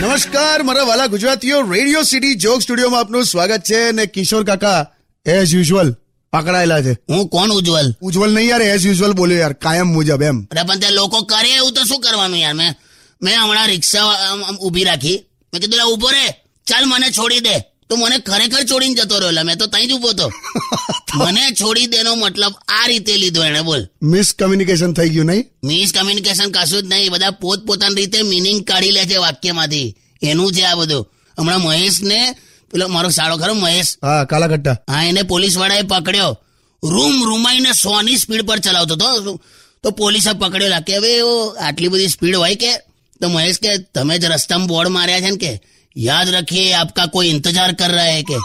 નમસ્કાર મારા વાલા ગુજરાતીઓ રેડિયો સિટી જોક સ્ટુડિયોમાં આપનું સ્વાગત છે ને કિશોર કાકા એઝ યુઝ્યુઅલ પકડાયેલા છે. હું કોણ ઉજ્જવલ? ઉજ્જવલ નહીં યાર એઝ યુઝ્યુઅલ બોલ્યો યાર કાયમ મુજબ એમ. અરે પણ તે લોકો કરે એવું તો શું કરવાનું યાર? મેં મેં હમણાં રિક્ષા આમ આમ ઊભી રાખી. મેં કીધું ઊભો ઊભો રે. ચાલ મને છોડી દે. તો મને ખરેખર છોડીને જતો રહ્યો મેં તો ત્યાં જ ઊભો હતો. મને છોડી દેનો મતલબ આ રીતે લીધો એને બોલ. મિસકમ્યુનિકેશન થઈ ગયું નહીં? મિસ કમ્યુનિકેશન કશું જ નહીં બધા પોત પોતાની રીતે મિનિંગ કાઢી લે છે વાક્યમાંથી. એનું છે આ બધું. હમણાં મહેશ ને પેલો મારો સાળો ખરો મહેશ. હા કાલાકટ્ટા હા એને પોલીસ વાળાએ પકડ્યો. રૂમ રૂમાઈને સો ની સ્પીડ પર ચલાવતો હતો. તો પોલીસે પકડ્યો કે હવે આટલી બધી સ્પીડ હોય કે? તો મહેશ કે તમે જ રસ્તામાં બોર્ડ માર્યા છે ને કે? યાદ રખીએ આપકા કોઈ ઇંતજાર કર રહા હે કે?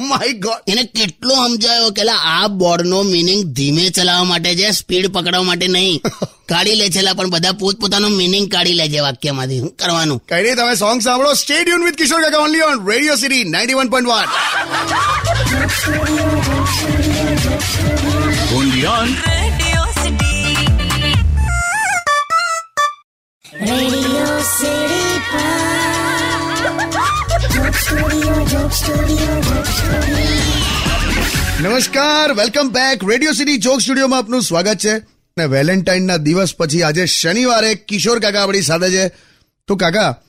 માય ગોડ એને કેટલો સમજાયો કે આ આ બોર્ડનો મિનિંગ ધીમે ચલાવવા માટે છે સ્પીડ પકડવા માટે નહીં. કાઢી લે છેલા પણ બધા પોતપોતાનો મિનિંગ કાઢી લે છે વાક્યમાંથી. શું કરવાનું? કઈ નહીં તમે સોંગ સાંભળો. Stadium with Kishore Kaka only on radio city ninety one point નમસ્કાર welcome back radio city joke સ્ટુડિયોમાં આપનું સ્વાગત છે. ને વેલેન્ટાઇનના દિવસ પછી આજે શનિવારે કિશોર કાકા આપણી સાથે છે. તો કાકા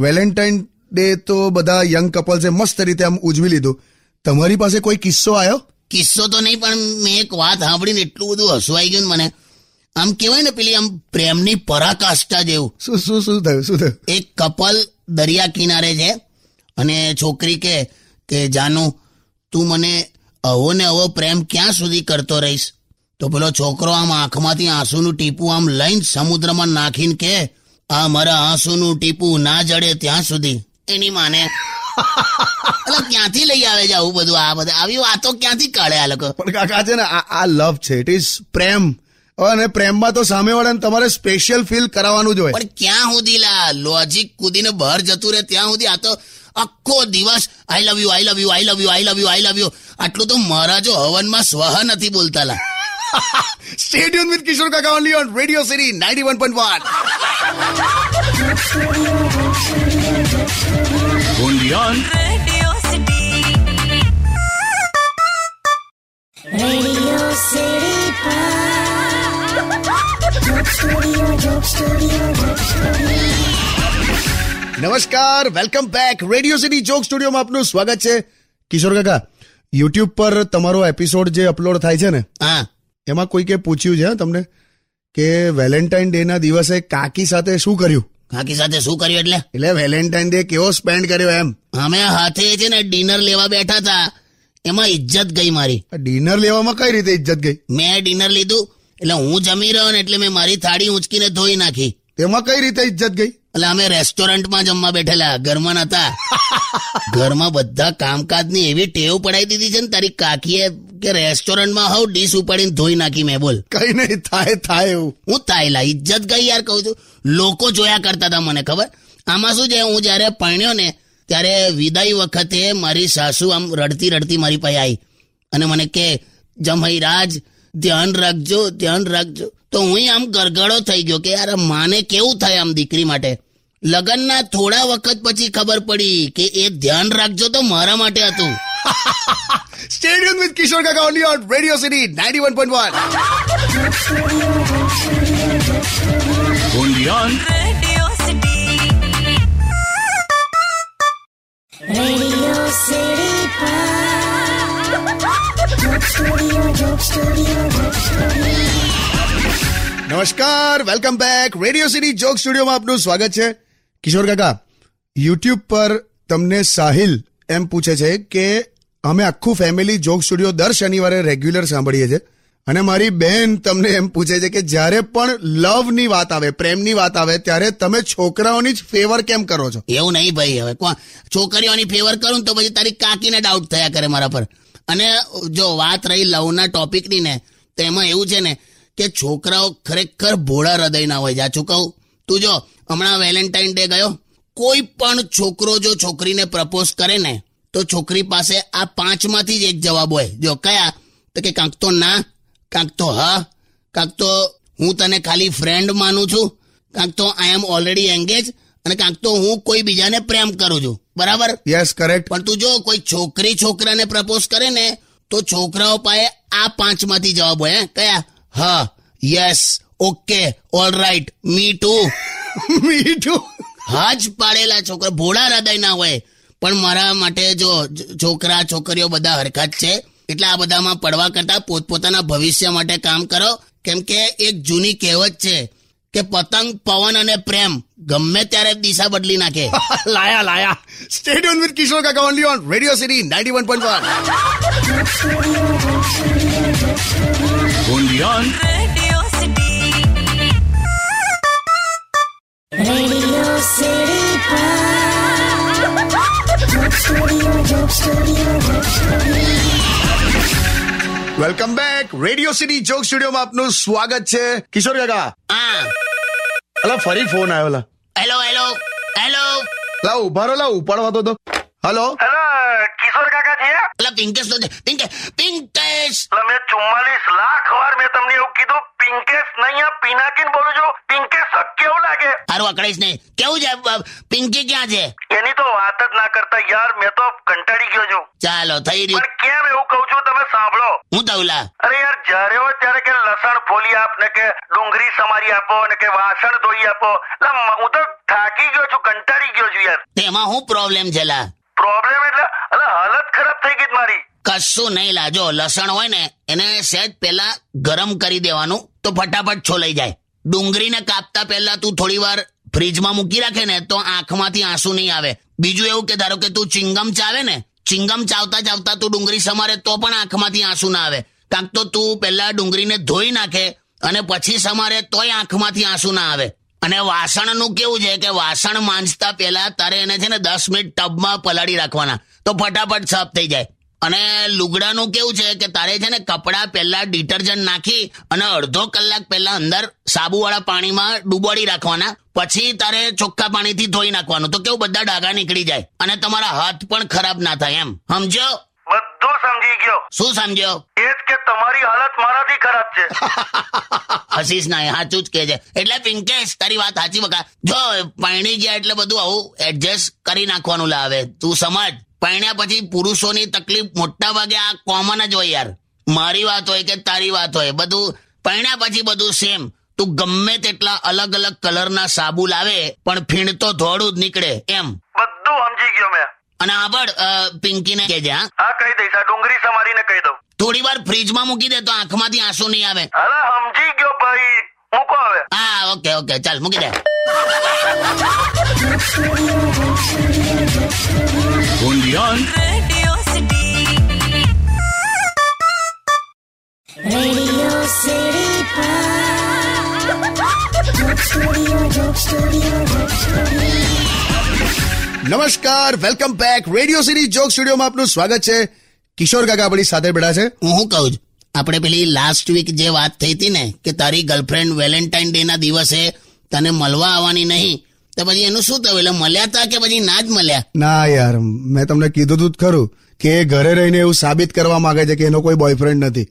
વેલેન્ટાઇન ડે તો બધા યંગ કપલ્સે મસ્ત રીતે આમ ઉજવી લીધું. તમારી પાસે કોઈ કિસ્સો આવ્યો? કિસ્સો તો નહીં પણ મેં એક વાત સાંભળીને એટલું બધું હસવાઈ ગયું મને. આમ કહેવાય ને પેલી આમ પ્રેમની પરાકાષ્ઠા જેવું. શું શું શું થયું શું થયું? એક કપલ દરિયા કિનારે છે અને છોકરી કે કે જાનુ તું મને અવો ને આવો પ્રેમ ક્યાં સુધી કરતો રહીશ? તો પેલો છોકરો આમ આંખમાંથી આંસુનું ટીપું આમ લઈને સમુદ્રમાં નાખીને કે આ મારા આંસુનું ટીપું ના જડે ત્યાં સુધી. એની માને. એટલે ક્યાંથી લઈ આવે છે આવું બધું? આ બધા આવી વાતો ક્યાંથી કાઢે આ લોકો? પણ કાકા છે ને આ આ લવ છે. ઇટ ઇઝ પ્રેમ. અને પ્રેમમાં તો સામેવાળાને તમારે સ્પેશિયલ ફીલ કરાવવાનું જ હોય. પણ ક્યાં સુધી લા? લોજિક કૂદીને બહાર જતું રહે ત્યાં સુધી આ તો આખો દિવસ I love you I love you I love you I love you I love you આટલું તો મારા જો હવનમાં સ્વહ નથી બોલતા લા stadium with Kishore Kaka only on radio city ninety one point one Radio City. Radio City Pod. Joke Studio, Joke Studio, Joke Studio. નમસ્કાર welcome back radio city joke સ્ટુડિયોમાં આપનું સ્વાગત છે. કિશોર કાકા યુટ્યુબ પર તમારો એપિસોડ જે અપલોડ થાય છે ને હા. એમાં કોઈકે પૂછ્યું છે તમને? કે વેલેન્ટાઇન ડે ના દિવસે કાકી સાથે શું કર્યું? કાકી સાથે શું કર્યું એટલે? એટલે વેલેન્ટાઇન ડે કેવો સ્પેન્ડ કર્યો એમ? અમે હાથે છે ને ડિનર લેવા બેઠા હતા. એમાં ઇજ્જત ગઈ મારી. ડિનર લેવામાં કઈ રીતે ઇજ્જત ગઈ? મેં ડિનર લીધું એટલે હું જમી રહ્યો ને એટલે મેં મારી થાળી ઉંચકીને ધોઈ નાખી. તેમાં કઈ રીતે ઇજ્જત ગઈ? એટલે અમે રેસ્ટોરન્ટમાં જમવા બેઠેલા ઘરમાં નતા. ઘરમાં બધા કામકાજની એવી ટેવ પડાવી દીધી છે ને તારી કાકીએ કે રેસ્ટોરન્ટમાં હવ ડીશ ઉપાડીને ધોઈ નાખી મેં બોલ. કઈ નહીં થાય થાય એવું. હું થાયલા ઇજ્જત ગઈ યાર કહું છું. લોકો જોયા કરતા હતા મને ખબર? આમાં શું છે હું જ્યારે પરણ્યો ને ત્યારે વિદાય વખતે મારી સાસુ આમ રડતી રડતી મારી પાસે આવી અને મને કે જમાઈ રાજ ધ્યાન રાખજો ધ્યાન રાખજો. તો હું આમ ગરગડો થઈ ગયો કે યાર માને કેવું થાય આમ દીકરી માટે? લગ્નના થોડા વખત પછી ખબર પડી કે એ ધ્યાન રાખજો તો મારા માટે હતું. Stadium with Kishore Kaka only on radio city ninety one on radio city Studio, નમસ્કાર welcome back radio city joke સ્ટુડિયોમાં આપનું સ્વાગત છે. કિશોર કાકા યુટ્યુબ પર તમને સાહિલ એમ પૂછે છે કે અમે આખું ફેમિલી જોક સ્ટુડિયો દર શનિવારે રેગ્યુલર સાંભળીએ છીએ. અને મારી બેન તમને એમ પૂછે છે કે જ્યારે પણ લવની વાત આવે, પ્રેમની વાત આવે, ત્યારે તમે છોકરાઓની જ ફેવર કેમ કરો છો? એવું નહીં ભાઈ, હવે કોણ? છોકરીઓની ફેવર કરું ને તો પછી તારી કાકીને ડાઉટ થયા કરે મારા પર. અને જો વાત રહી લવના ટોપિકની ને તો એમાં એવું છે ને કે છોકરાઓ ખરેખર ભોળા હૃદયના હોય જાચું કહું? તું જો હમણાં વેલેન્ટાઇન ડે ગયો કોઈ પણ છોકરો જો છોકરીને પ્રપોઝ કરે ને તો છોકરી પાસે આ પાંચમાંથી જ એક જવાબ હોય. જો કયા? તો કે કાંક તો ના કાંક તો હા કાંક તો હું તને ખાલી ફ્રેન્ડ માનું છું કાંક તો આઈ એમ ઓલરેડી એંગેજ અને કાંક તો હું કોઈ બીજાને પ્રેમ કરું છું. બરાબર? યસ કરેક્ટ પણ તું જો કોઈ છોકરી છોકરાને પ્રપોઝ કરે ને તો છોકરાઓ પાસે આ પાંચમાંથી જવાબ હોય હે? કયા? હા yes okay all right me too મીઠું હા જ પાડેલા છોકરા ભોળા હૃદય ના હોય. પણ મારા માટે જો છોકરા છોકરીઓ બધા હરકત છે. એટલે આ બધામાં પડવા કરતા પોતપોતાના ભવિષ્ય માટે કામ કરો. કેમ કે એક જૂની કહેવત છે કે પતંગ પવન અને પ્રેમ ગમે ત્યારે દિશા બદલી નાખે. લાયા લાયા. Stadium with Kishore Kaka only on radio city 91.1 only on welcome back radio city joke સ્ટુડિયોમાં આપનું સ્વાગત છે. કિશોર કાકા. હા. અલા ફરી ફોન આવ્યો લા હેલો હેલો હેલો લા ઊભા રહો લા ઉપાડવા તો. હેલો હેલો કિશોર કાકા છે? પેલા પિંકેશ તો પિંકે પિંકે એટલે મેં ચુમ્માલીસ લાખ વાર મેં તમને એવું કીધું પિંકેશ નહીં આ પિનાકીન બોલું છું. પિંકેશ કેવું લાગે? હારું અકળાઈશ નહીં. કેવું છે? પિંકી ક્યાં છે? એની તો વાત જ ના કરતા યાર મેં તો કંટાળી ગયો છું. ચાલો થઈ રહ્યું. પણ કેમ એવું કહું છું તમે સાંભળો. હું તવલા અરે યાર જ્યારે હોય ત્યારે કે લસણ ફોલી આપ ને કે ડુંગળી સમારી આપો ને કે વાસણ ધોઈ આપો. એટલે હું તો થાકી ગયો છું કંટાળી ગયો છું યાર. તેમાં શું પ્રોબ્લેમ છે લા પ્રોબ્લેમ એટલે અરે હાલત ખરાબ થઈ ગઈ છે મારી કશું નહીં લાજો લસણ હોય ને, એને સહેજ પહેલા ગરમ કરી દેવાનું, તો ફટાફટ છોલાઈ જાય. ડુંગળીને કાપતા પહેલા તું થોડી વાર ફ્રીજમાં મૂકી રાખે ને, તો આંખમાંથી આંસુ નહીં આવે. બીજું એવું કે ધારો કે તું ચિંગમ ચાવે ને, ચિંગમ ચાવતા ચાવતા તું ડુંગળી સમારે તો પણ આંખમાંથી આંસુ ના આવે. કાંક તો તું પહેલા ડુંગળીને ધોઈ નાખે અને પછી સમારે તોય આંખમાંથી આંસુ ના આવે. અને વાસણનું કેવું છે કે વાસણ માંજતા પહેલા તારે એને છે ને દસ મિનિટ ટબમાં પલાળી રાખવાના. તો ફટાફટ સાફ થઈ જાય. અને લુગડાનું કેવું છે કે તારે છે ને કપડાં પહેલા ડિટર્જન્ટ નાખી અને અડધો કલાક પહેલા અંદર સાબુવાળા પાણીમાં ડૂબાડી રાખવાના. પછી તારે ચોખ્ખા પાણીથી ધોઈ નાખવાનું. તો કેવું બધા ડાઘા નીકળી જાય. અને તમારા હાથ પણ ખરાબ ના થાય એમ. સમજો? બધું સમજી ગયો. શું સમજ્યો એ જ કે તમારી હાલત મારાથી ખરાબ છે. હસીશ ના સાચું જ કે છે. એટલે પિંકેશ તારી વાત સાચી બકા. જો પાણી ગયા એટલે બધું આવું એડજસ્ટ કરી નાખવાનું લાવે. તું સમજ? પરણ્યા પછી પુરુષોની તકલીફ મોટા ભાગે આ કોમન જ હોય યાર. મારી વાત હોય કે તારી વાત હોય બધું પરણ્યા પછી બધું સેમ તું ગમે તેટલા અલગ અલગ કલરના સાબુ લાવે પણ ફીણ તો ધોળું જ નીકળે એમ. બધું સમજી ગયો મેં. અને આગળ પિંકીને કહેજે હા. હા કહી દઈશ આ ડુંગળી સમારીને કહી દઉં. થોડી વાર ફ્રીજમાં મૂકી દે તો આંખમાંથી આંસુ નહીં આવે. અરે સમજી ગયો ભાઈ. મૂકો હવે. હા ઓકે ઓકે ચાલ મૂકી દે. On Radio City. Pod. Joke Studio, Joke Studio, Joke Studio. નમસ્કાર welcome back radio city joke સ્ટુડિયોમાં આપનું સ્વાગત છે. કિશોર કાકા આપણી સાથે બેઠા છે. હું શું કહું છું. આપણે પેલી લાસ્ટ વીક જે વાત થઈ હતી ને કે તારી ગર્લફ્રેન્ડ વેલેન્ટાઇન ડે ના દિવસે તને મળવા આવવાની નહીં તો પછી એનું શું થયું? એટલે મળ્યા હતા કે પછી ના જ મળ્યા? ના યાર મેં તમને કીધું તું જ ખરું કે એ ઘરે રહીને એવું સાબિત કરવા માંગે છે કે એનો કોઈ બોયફ્રેન્ડ નથી.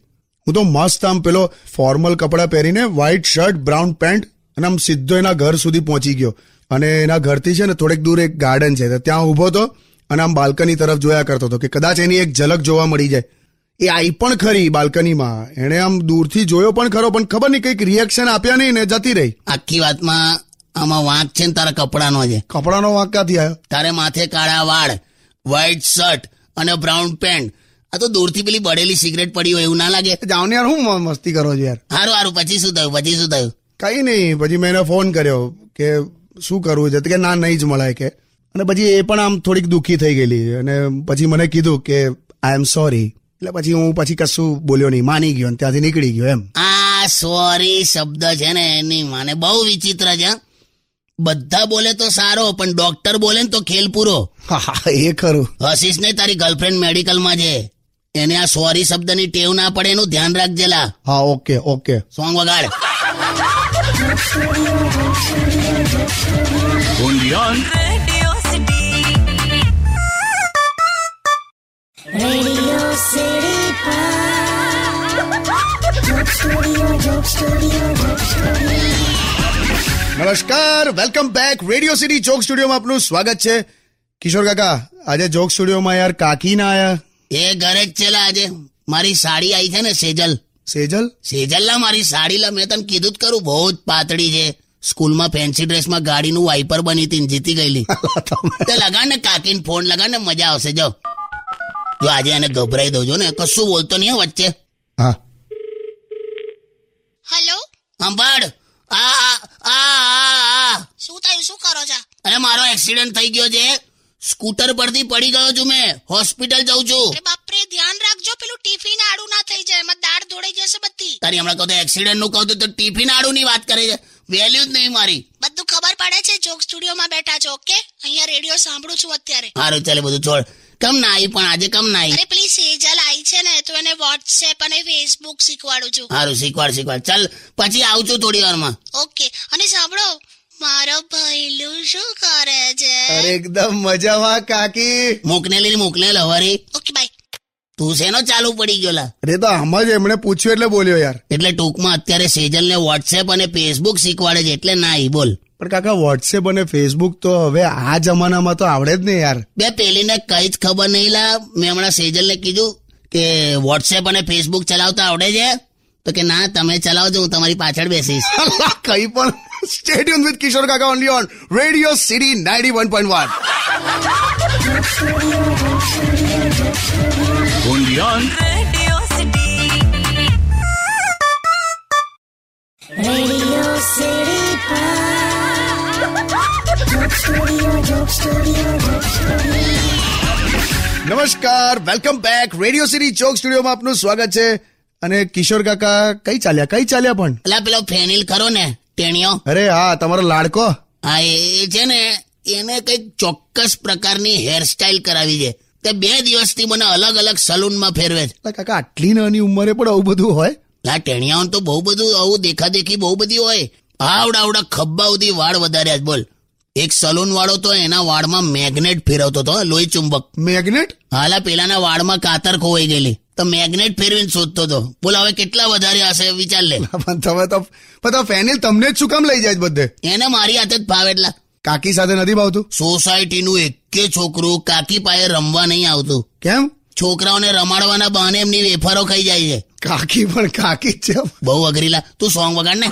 હું તો મસ્ત આમ પેલો ફોર્મલ કપડાં પહેરીને વ્હાઈટ શર્ટ બ્રાઉન પેન્ટ અને આમ સીધો એના ઘર સુધી પહોંચી ગયો. અને એના ઘરથી છે ને થોડેક દૂર એક ગાર્ડન છે ત્યાં ઊભો હતો અને આમ બાલ્કની તરફ જોયા કરતો હતો કે કદાચ એની એક ઝલક જોવા મળી જાય. એ આવી પણ ખરી બાલ્કનીમાં. એણે આમ દૂરથી જોયો પણ ખરો પણ ખબર નહીં કંઈક રિએક્શન આપ્યા નહીં ને જતી રહી. આખી વાતમાં આમાં વાંક છે ને તારા કપડાનો છે કપડાનો વાંક ક્યાંથી આવ્યો? તારે માથે કાળા વાળ વ્હાઈટ શર્ટ અને બ્રાઉન પેન્ટ આ તો દૂરથી પેલી બળેલી સિગરેટ પડી હોય એવું ના લાગે. ને યાર હું મસ્તી કરો છો યાર. હારું હારું પછી શું થયું પછી શું થયું? કઈ નહીં પછી મેં એને ફોન કર્યો કે શું કરવું છે? કે ના નહીં જ મળે કે. અને પછી એ પણ આમ થોડીક દુઃખી થઈ ગયેલી. અને પછી મને કીધું કે આઈ એમ સોરી એટલે પછી હું પછી કશું બોલ્યો નહીં માની ગયો અને ત્યાંથી નીકળી ગયો એમ. આ સોરી શબ્દ છે ને એની માને બહુ વિચિત્ર છે. બધા બોલે તો સારો પણ ડોક્ટર બોલે ને તો ખેલ પૂરો. એ ખરું. હસીશ ને તારી ગર્લફ્રેન્ડ મેડિકલમાં છે. એને આ સોરી શબ્દની ટેવ ના પડે એનું ધ્યાન રાખજેલા. હા ઓકે ઓકે. સોંગ વગાડ. Pod. Joke Studio, Joke Studio. નમસ્કાર welcome back radio city joke સ્ટુડિયોમાં આપનું સ્વાગત છે. કિશોર કાકા આજે જોક સ્ટુડિયોમાં યાર કાકી ના આયા? એ ઘરે જ છેલા આજે. મારી સાડી આવી છે ને સેજલ. સેજલ? સેજલ લા મારી સાડી લા મેં તને કીધું જ કરું બહુ જ પાતળી છે. સ્કૂલમાં ફેન્સી ડ્રેસમાં ગાડીનું વાઇપર બની હતી ને જીતી ગયેલી. તે લગાડ ને કાકીને ફોન લગાડ ને મજા આવશે જો. જો આજે એને ગભરાઈ દઉં ને કશું બોલતો નહીં વચ્ચે. હા. હેલો સંભાળ. આ શું થયું? શું કરો છો? અરે મારો એક્સિડન્ટ થઈ ગયો છે. સ્કૂટર પરથી પડી ગયો છું મેં. હોસ્પિટલ જઉં છું. અરે બાપરે ધ્યાન રાખજો પેલું ટિફિન આડું ના થઈ જાય. એમાં દાળ ધોડાઈ જશે બધી. તારી હમણાં કહું તો એક્સિડન્ટનું કહું તો ટિફિન આડું વાત કરે છે. વેલ્યુ જ નહીં મારી. બધું ખબર પડે છે જોક સ્ટુડિયોમાં બેઠા છો ઓકે અહીંયા રેડિયો સાંભળું છું અત્યારે. સારું ચાલે બધું છોડ. કમ ના આવી પણ આજે કમ ના આવી અરે પેલી સેજલ આવી છે ને તો એને વોટ્સએપ અને ફેસબુક શીખવાડું છું. સારું શીખવાડ શીખવાડ. ચાલ પછી આવું છું થોડી વારમાં. ઓકે અને સાંભળો મારો ભૈલું શું કરે છે? અરે એકદમ મજામાં કાકી. મોકલેલી મોકલેલ હવારી. ઓકે બાય તું શેનો ચાલુ પડી ગયો લા. અરે તો આમ જ એમણે પૂછ્યું એટલે બોલ્યો યાર. એટલે ટૂંકમાં અત્યારે સેજલ ને વોટ્સએપ અને ફેસબુક શીખવાડે છે એટલે ના બોલ. પણ કાકા વોટ્સએપ અને ફેસબુક તો હવે આ જમાનામાં તો આવડે જ ને યાર. બે પેલીને કઈ જ ખબર નહીં લા. મેં હમણાં સેજલને કીધું કે વોટ્સએપ અને ફેસબુક ચલાવતા આવડે છે? તો કે ના તમે ચલાવજો હું તમારી પાછળ બેસીશ. કઈ પણ. Stadium with Kishore Kaka only on radio city ninety one point one on Radio નમસ્કાર welcome back radio city joke સ્ટુડિયોમાં આપનું સ્વાગત છે. અને કિશોર કાકા કઈ ચાલ્યા? કઈ ચાલ્યા પણ? પેલા પેલો ફેનિલ ખરો ને ટેણીઓ અરે હા તમારો લાડકો? હા એ છે ને એને કંઈક ચોક્કસ પ્રકારની હેરસ્ટાઇલ કરાવી છે. તે બે દિવસથી મને અલગ અલગ સલૂનમાં ફેરવે છે. કાકા આટલી નાની ઉંમરે પણ આવું બધું હોય? આ ટેણિયાઓને તો બહુ બધું આવું દેખાદેખી બહુ બધી હોય. આવડા આવડા ખબ્બા સુધી વાળ વધાર્યા બોલ. એક સલૂન વાળો તો એના વાળમાં મેગ્નેટ ફેરવતો હતો લોહી ચુંબક. મેગ્નેટ? હાલા પેલાના વાળમાં કાતર ખોવાઈ ગયેલી. તો મેગ્નેટ ફેરવીને શોધતો હતો. બોલ હવે કેટલા વધારે હશે વિચાર લે. પણ તમે તો પણ તો ફેનિલ તમને જ શું કામ લઈ જાય બધે? એને મારી હાથે જ ભાવ એટલા. કાકી સાથે નથી ભાવતું? સોસાયટીનું એકે છોકરું કાકી પાસે રમવા નહીં આવતું. કેમ? છોકરાઓને રમાડવાના બહાને એમની વેફરો ખાઈ જાય છે. કાકી પણ કાકી છે. બહુ અઘરીલા તું સોંગ વગાડ ને.